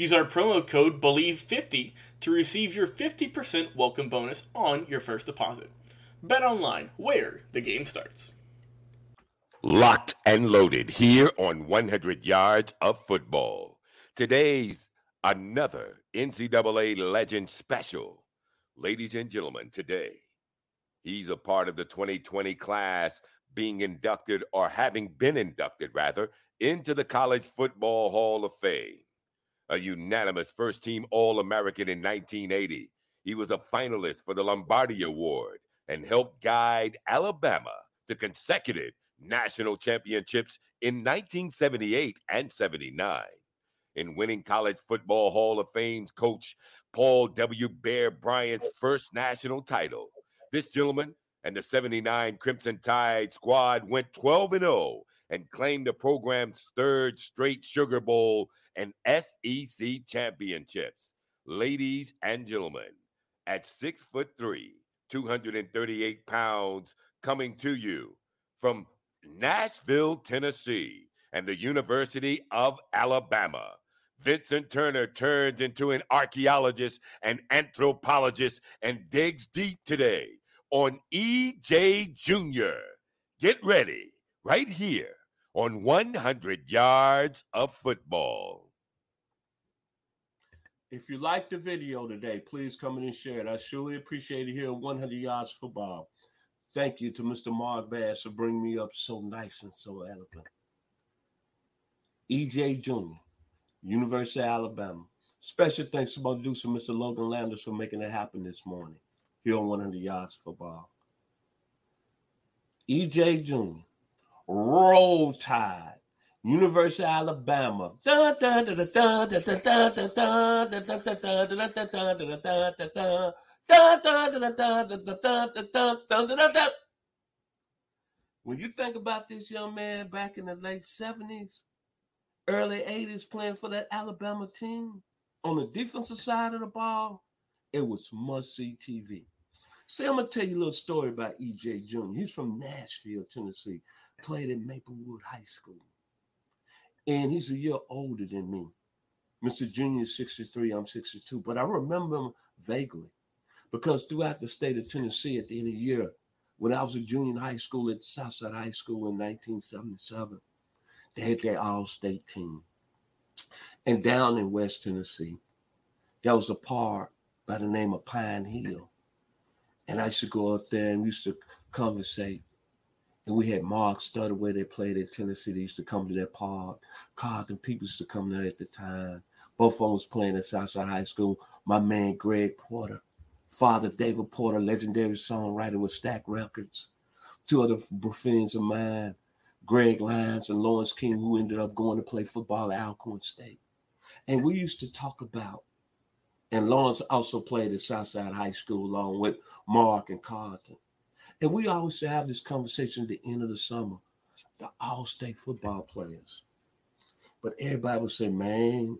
Use our promo code BELIEVE50 to receive your 50% welcome bonus on your first deposit. Bet online, where the game starts. Locked and loaded here on 100 Yards of Football. Today's another NCAA Legend special. Ladies and gentlemen, today, he's a part of the 2020 class being inducted or having been inducted, rather, into the College Football Hall of Fame a unanimous first team All American in 1980. He was a finalist for the Lombardi Award and helped guide Alabama to consecutive national championships in 1978 and 79. In winning College Football Hall of Fame's coach Paul W. Bear Bryant's first national title, this gentleman and the 79 Crimson Tide squad went 12 0 and claimed the program's third straight Sugar Bowl and SEC championships. Ladies and gentlemen, at six foot three, 238 pounds, coming to you from Nashville, Tennessee, and the University of Alabama. Vincent Turner turns into an archaeologist and anthropologist and digs deep today on EJ Jr. Get ready right here on 100 yards of football. If you like the video today, please come in and share it. I surely appreciate it here on 100 yards football. Thank you to Mr. Mark Bass for bringing me up so nice and so eloquent. EJ Jr., University of Alabama. Special thanks to my producer, Mr. Logan Landers, for making it happen this morning here on 100 yards football. EJ Jr., Roll Tide, University of Alabama. When you think about this young man back in the late 70s, early 80s playing for that Alabama team on the defensive side of the ball, it was must see TV. See, I'm gonna tell you a little story about EJ Jr. He's from Nashville, Tennessee played at Maplewood High School. And he's a year older than me. Mr. Junior is 63, I'm 62. But I remember him vaguely because throughout the state of Tennessee at the end of the year, when I was a junior in high school at Southside High School in 1977, they had their all state team. And down in West Tennessee, there was a park by the name of Pine Hill. And I used to go up there and we used to conversate and we had Mark Stutter where they played at Tennessee. They used to come to that park. Carlton people used to come there at the time. Both of them was playing at Southside High School. My man Greg Porter, father David Porter, legendary songwriter with Stax Records. Two other friends of mine, Greg Lyons and Lawrence King, who ended up going to play football at Alcorn State. And we used to talk about, and Lawrence also played at Southside High School along with Mark and Carlton. And we always have this conversation at the end of the summer, the all-state football players. But everybody would say, man,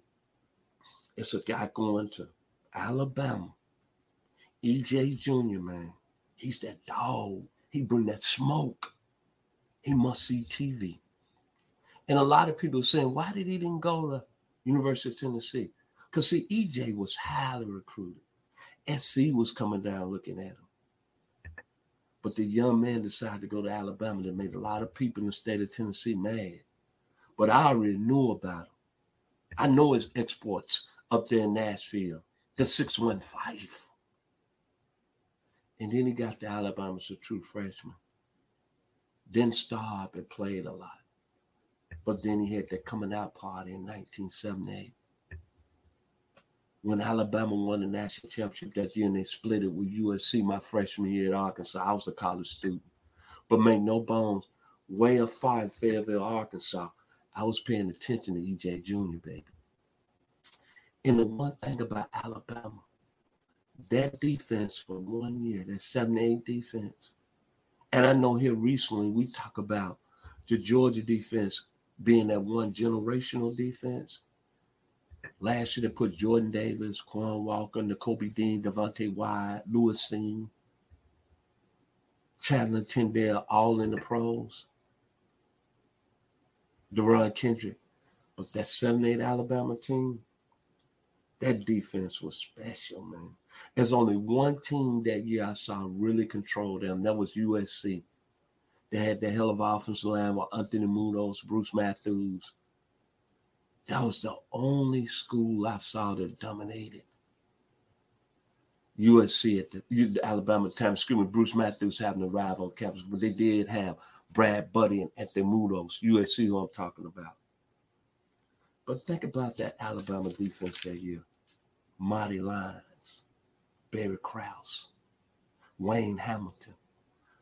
it's a guy going to Alabama. EJ Junior, man. He's that dog. He bring that smoke. He must see TV. And a lot of people saying, why did he didn't go to University of Tennessee? Because see, EJ was highly recruited. SC was coming down looking at him. But the young man decided to go to Alabama that made a lot of people in the state of Tennessee mad. But I already knew about him. I know his exports up there in Nashville, the 615. And then he got to Alabama as a true freshman. Then started and played a lot. But then he had that coming out party in 1978. When Alabama won the national championship that year and they split it with USC my freshman year at Arkansas, I was a college student. But make no bones, way far in Fayetteville, Arkansas, I was paying attention to EJ Junior, baby. And the one thing about Alabama, that defense for one year, that 7 defense. And I know here recently we talk about the Georgia defense being that one generational defense. Last year they put Jordan Davis, Quay Walker, Nakobe Dean, Devonte Wyatt, Lewis Cine, Chandler Tindall, all in the pros. Derion Kendrick. But that 7-8 Alabama team, that defense was special, man. There's only one team that year I saw really control them. That was USC. They had the hell of offensive line with Anthony Munoz, Bruce Matthews. That was the only school I saw that dominated. USC at the Alabama time, screaming Bruce Matthews having arrived on campus, but they did have Brad Budde and Anthony Munoz, USC, who I'm talking about. But think about that Alabama defense that year. Marty Lyons, Barry Krauss, Wayne Hamilton,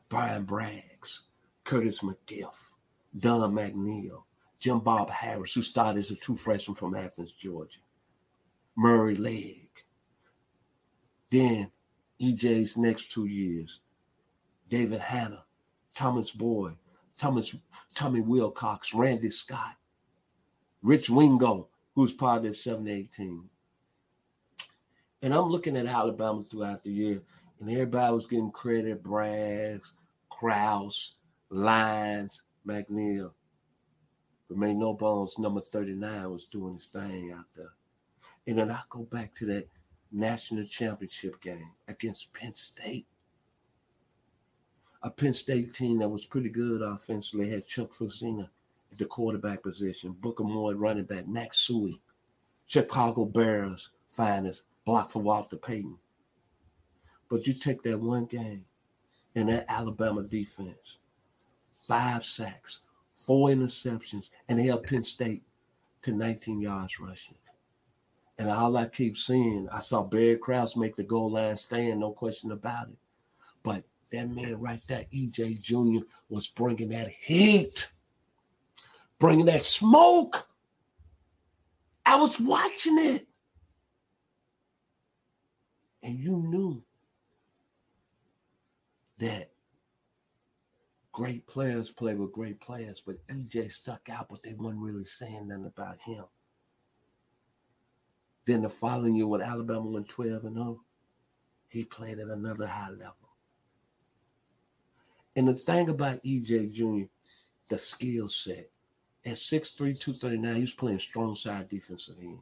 Brian Braggs, Curtis McGriff, Don McNeal, Jim Bob Harris, who started as a true freshman from Athens, Georgia, Murray Legg. Then EJ's next two years, David Hannah, Thomas Boyd, Thomas, Tommy Wilcox, Randy Scott, Rich Wingo, who's part of the 718. And I'm looking at Alabama throughout the year, and everybody was getting credit, Braggs, Krauss, Lyons, McNeal. But made no bones, number 39 was doing his thing out there. And then I go back to that national championship game against Penn State. A Penn State team that was pretty good offensively had Chuck Fusina at the quarterback position, Booker Moore running back, Matt Suhey, Chicago Bears finest, block for Walter Payton. But you take that one game and that Alabama defense, five sacks, four interceptions, and they held Penn State to 19 yards rushing. And all I keep seeing, I saw Barry Krauss make the goal line stand, no question about it. But that man right there, EJ Junior, was bringing that heat, bringing that smoke. I was watching it. And you knew that great players play with great players, but EJ stuck out, but they weren't really saying nothing about him. Then the following year, when Alabama went 12 and 0, he played at another high level. And the thing about EJ Jr., the skill set, at 6'3, 239, he was playing strong side defensive end.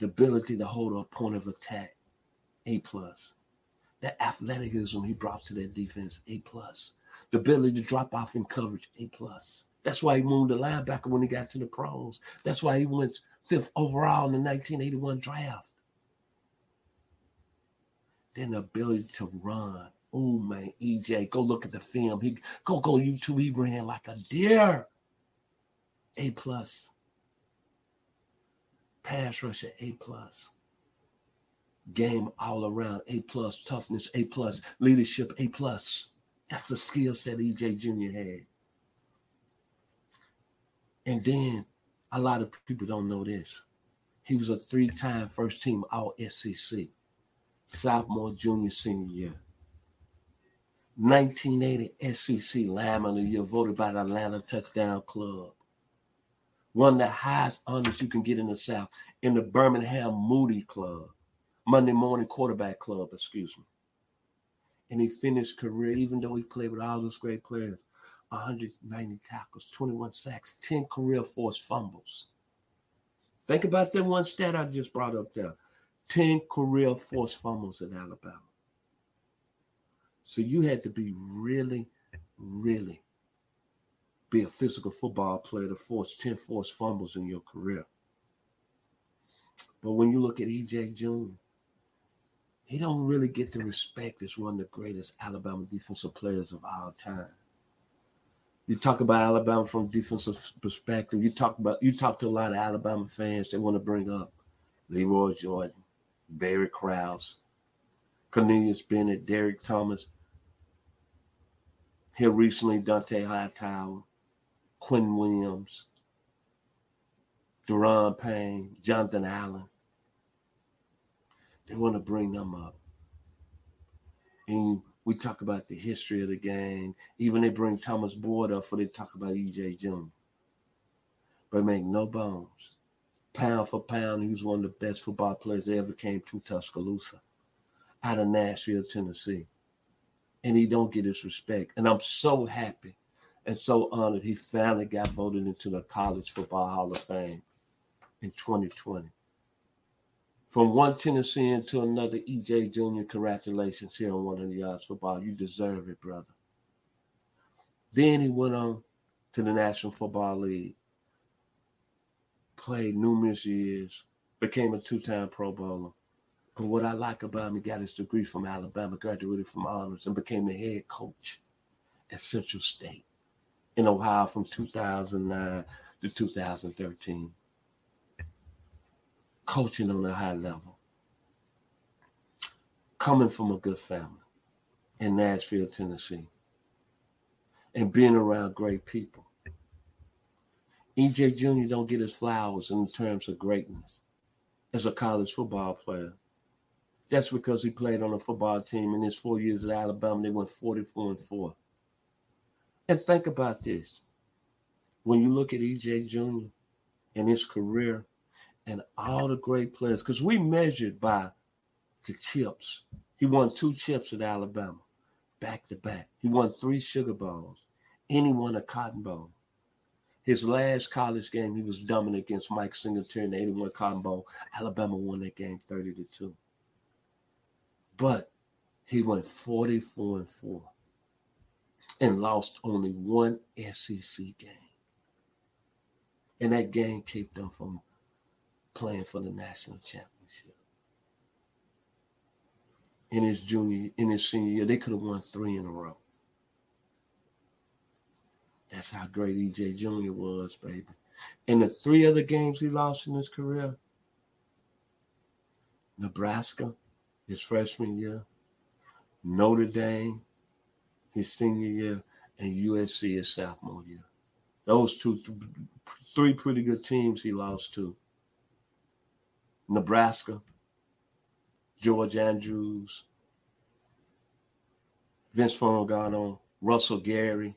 The ability to hold a point of attack, A plus. The athleticism he brought to that defense, A plus. The ability to drop off in coverage, A plus. That's why he moved the linebacker when he got to the pros. That's why he went fifth overall in the 1981 draft. Then the ability to run. Oh man, EJ, go look at the film. He go go YouTube. He ran like a deer. A plus. Pass rusher, A plus. Game all around, A plus. Toughness, A plus. Leadership, A plus. That's the skill set EJ Junior had. And then A lot of people don't know this. He was a three-time first team All SEC, sophomore, junior, senior year. 1980 SEC Lineman of the Year, voted by the Atlanta Touchdown Club. One of the highest honors you can get in the South in the Birmingham Moody Club, Monday Morning Quarterback Club, excuse me. And he finished career, even though he played with all those great players, 190 tackles, 21 sacks, 10 career force fumbles. Think about that one stat I just brought up there 10 career force fumbles in Alabama. So you had to be really, really be a physical football player to force 10 force fumbles in your career. But when you look at EJ Jr., he don't really get the respect as one of the greatest Alabama defensive players of all time. You talk about Alabama from defensive perspective. You talk about you talk to a lot of Alabama fans. They want to bring up Lee Roy Jordan, Barry Krauss, Cornelius Bennett, Derrick Thomas. Here recently, Dont'a Hightower, Quinn Williams, Da'Ron Payne, Jonathan Allen. They want to bring them up. And we talk about the history of the game. Even they bring Thomas Board up for they talk about EJ Jr. But make no bones. Pound for pound, he was one of the best football players that ever came to Tuscaloosa out of Nashville, Tennessee. And he don't get his respect. And I'm so happy and so honored he finally got voted into the College Football Hall of Fame in 2020. From one Tennessean to another, EJ Jr., congratulations here on 100 Yards Football. You deserve it, brother. Then he went on to the National Football League, played numerous years, became a two-time Pro Bowler. But what I like about him, he got his degree from Alabama, graduated from honors, and became the head coach at Central State in Ohio from 2009 to 2013 coaching on a high level, coming from a good family in Nashville, Tennessee, and being around great people. EJ Jr. don't get his flowers in terms of greatness as a college football player. That's because he played on a football team in his four years at Alabama. They went 44 and 4. And think about this. When you look at EJ Jr. and his career, and all the great players because we measured by the chips. He won two chips at Alabama, back to back. He won three Sugar Bowls, and he won a Cotton Bowl. His last college game, he was dominant against Mike Singletary in the 81 Cotton Bowl. Alabama won that game 30 to 2. But he went 44 and 4 and lost only one SEC game. And that game kept them from playing for the national championship. In his junior, in his senior year, they could have won three in a row. That's how great EJ Jr. was, baby. And the three other games he lost in his career Nebraska, his freshman year, Notre Dame, his senior year, and USC his sophomore year. Those two, three pretty good teams he lost to. Nebraska, George Andrews, Vince Ferragamo, Russell Gary,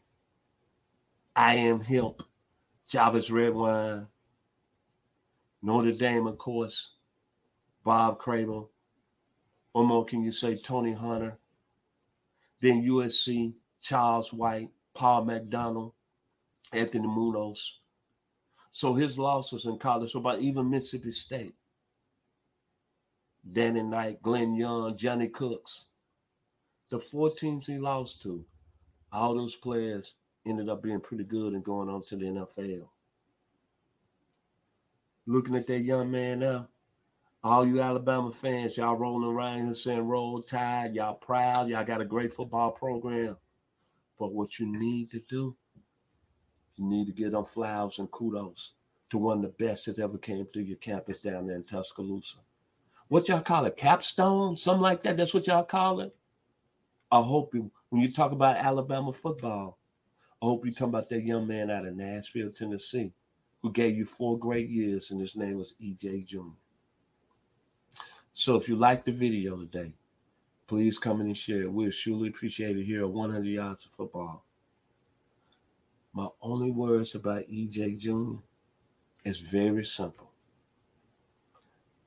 I.M. Hipp, Jarvis Redwine, Notre Dame, of course, Bob Crable. One more, can you say Tony Hunter? Then USC, Charles White, Paul McDonald, Anthony Munoz. So his losses in college, so about even Mississippi State. Danny Knight, Glenn Young, Johnie Cooks. The four teams he lost to, all those players ended up being pretty good and going on to the NFL. Looking at that young man now, all you Alabama fans, y'all rolling around here saying roll tide, y'all proud, y'all got a great football program. But what you need to do, you need to get them flowers and kudos to one of the best that ever came through your campus down there in Tuscaloosa what y'all call it, capstone, something like that. That's what y'all call it. I hope you, when you talk about Alabama football, I hope you're talking about that young man out of Nashville, Tennessee, who gave you four great years, and his name was EJ Jr. So if you like the video today, please come in and share. We'll surely appreciate it here at 100 Yards of Football. My only words about EJ Jr. is very simple.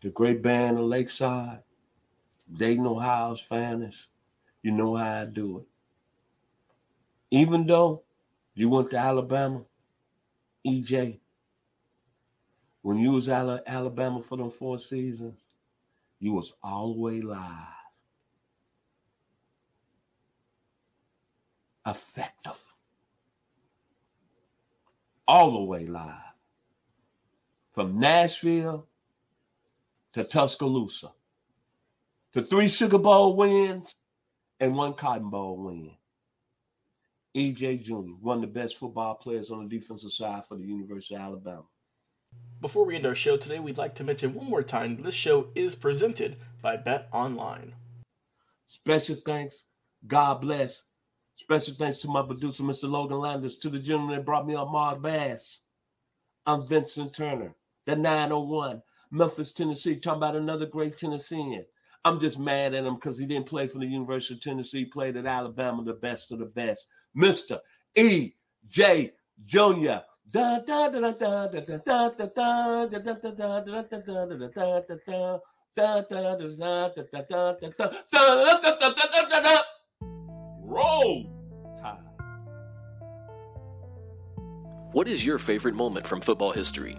The great band of Lakeside, Dayton, Ohio's finest, you know how I do it. Even though you went to Alabama, EJ, when you was at Alabama for them four seasons, you was way live. Effective. All the way live. From Nashville to Tuscaloosa. To three Sugar Bowl wins and one Cotton Bowl win. EJ Jr., one of the best football players on the defensive side for the University of Alabama. Before we end our show today, we'd like to mention one more time this show is presented by Bet Online. Special thanks, God bless. Special thanks to my producer, Mr. Logan Landers, to the gentleman that brought me on Mark Bass. I'm Vincent Turner, the 901, Memphis, Tennessee, talking about another great Tennessean. I'm just mad at him because he didn't play for the University of Tennessee, played at Alabama, the best of the best. Mr. E. J. Jr. Roll Tide. What is your favorite moment from football history?